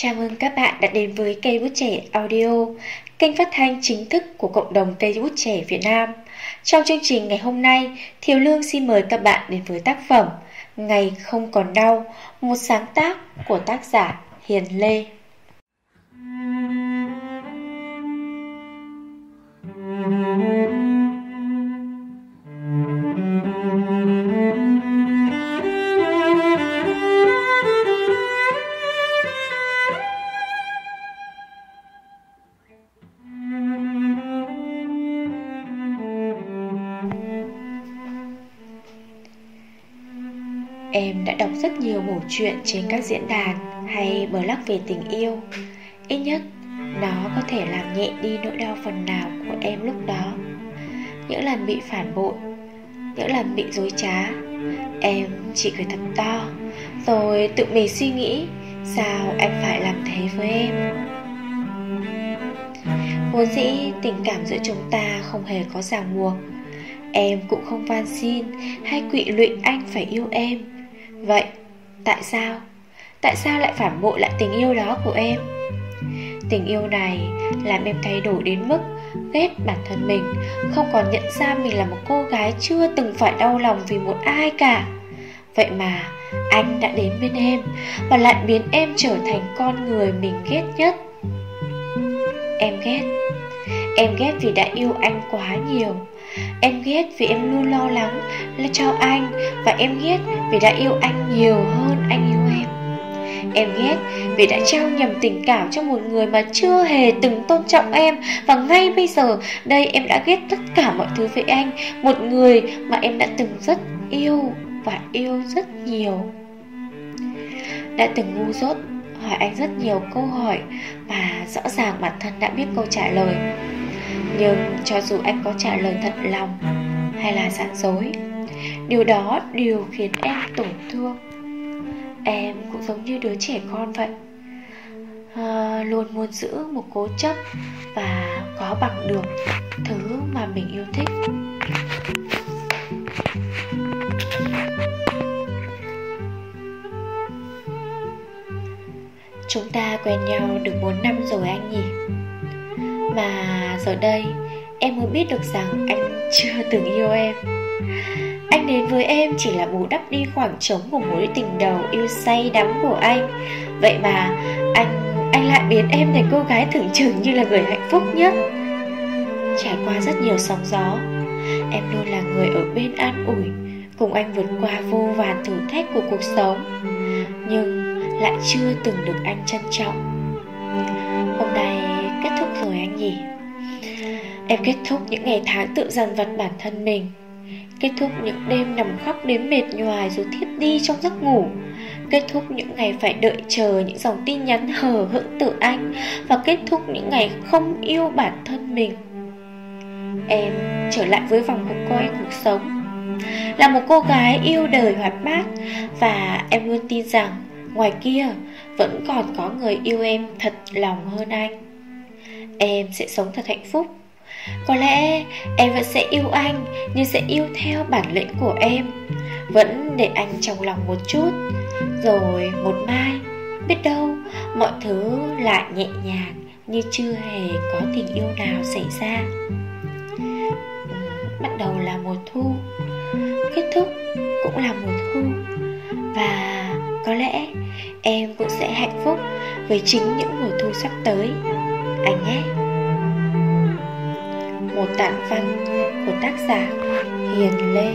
Chào mừng các bạn đã đến với cây bút trẻ audio, kênh phát thanh chính thức của cộng đồng cây bút trẻ Việt Nam. Trong chương trình ngày hôm nay, Thiều Lương xin mời các bạn đến với tác phẩm Ngày không còn đau, một sáng tác của tác giả Hiền Lê. Em đã đọc rất nhiều mẩu chuyện trên các diễn đàn hay blog về tình yêu. Ít nhất, nó có thể làm nhẹ đi nỗi đau phần nào của em lúc đó. Những lần bị phản bội, Những lần bị dối trá, Em chỉ cười thật to, Rồi tự mình suy nghĩ Sao anh phải làm thế với em. Vốn dĩ tình cảm giữa chúng ta không hề có ràng buộc. Em cũng không van xin hay quỵ lụy anh phải yêu em. Vậy, tại sao? Tại sao lại phản bội lại tình yêu đó của em? Tình yêu này làm em thay đổi đến mức ghét bản thân mình, Không còn nhận ra mình là một cô gái chưa từng phải đau lòng vì một ai cả. Vậy mà anh đã đến bên em Và lại biến em trở thành con người mình ghét nhất. Em ghét. Em ghét vì đã yêu anh quá nhiều. Em ghét vì em luôn lo lắng là cho anh Và em ghét vì đã yêu anh nhiều hơn anh yêu em. Em ghét vì đã trao nhầm tình cảm cho một người mà chưa hề từng tôn trọng em Và ngay bây giờ đây em đã ghét tất cả mọi thứ với anh, Một người mà em đã từng rất yêu và yêu rất nhiều. Đã từng ngu dốt hỏi anh rất nhiều câu hỏi Và rõ ràng bản thân đã biết câu trả lời nhưng cho dù anh có trả lời thật lòng Hay là giả dối Điều đó đều khiến em tổn thương. Em cũng giống như đứa trẻ con vậy. À, Luôn muốn giữ một cố chấp Và có bằng được Thứ mà mình yêu thích. Chúng ta quen nhau được 4 năm rồi anh nhỉ? Mà giờ đây em mới biết được rằng anh chưa từng yêu em. Anh đến với em chỉ là bù đắp đi khoảng trống của mối tình đầu yêu say đắm của anh. Vậy mà anh anh lại biến em thành cô gái tưởng chừng như là người hạnh phúc nhất Trải qua rất nhiều sóng gió, Em luôn là người ở bên an ủi, Cùng anh vượt qua vô vàn thử thách của cuộc sống, Nhưng lại chưa từng được anh trân trọng. Hôm nay nhỉ Em kết thúc những ngày tháng tự dằn vặt bản thân mình. Kết thúc những đêm nằm khóc đến mệt nhoài rồi thiếp đi trong giấc ngủ. Kết thúc những ngày phải đợi chờ những dòng tin nhắn hờ hững từ anh Và kết thúc những ngày không yêu bản thân mình. Em trở lại với vòng cuộc coi cuộc sống. Là một cô gái yêu đời hoạt bát Và em luôn tin rằng ngoài kia vẫn còn có người yêu em thật lòng hơn anh. Em sẽ sống thật hạnh phúc. Có lẽ em vẫn sẽ yêu anh, Nhưng sẽ yêu theo bản lĩnh của em. Vẫn để anh trong lòng một chút, Rồi một mai, Biết đâu mọi thứ lại nhẹ nhàng Như chưa hề có tình yêu nào xảy ra. Bắt đầu là mùa thu, Kết thúc cũng là mùa thu. Và có lẽ em cũng sẽ hạnh phúc với chính những mùa thu sắp tới anh nhé. Một tạng văn của tác giả hiền lê.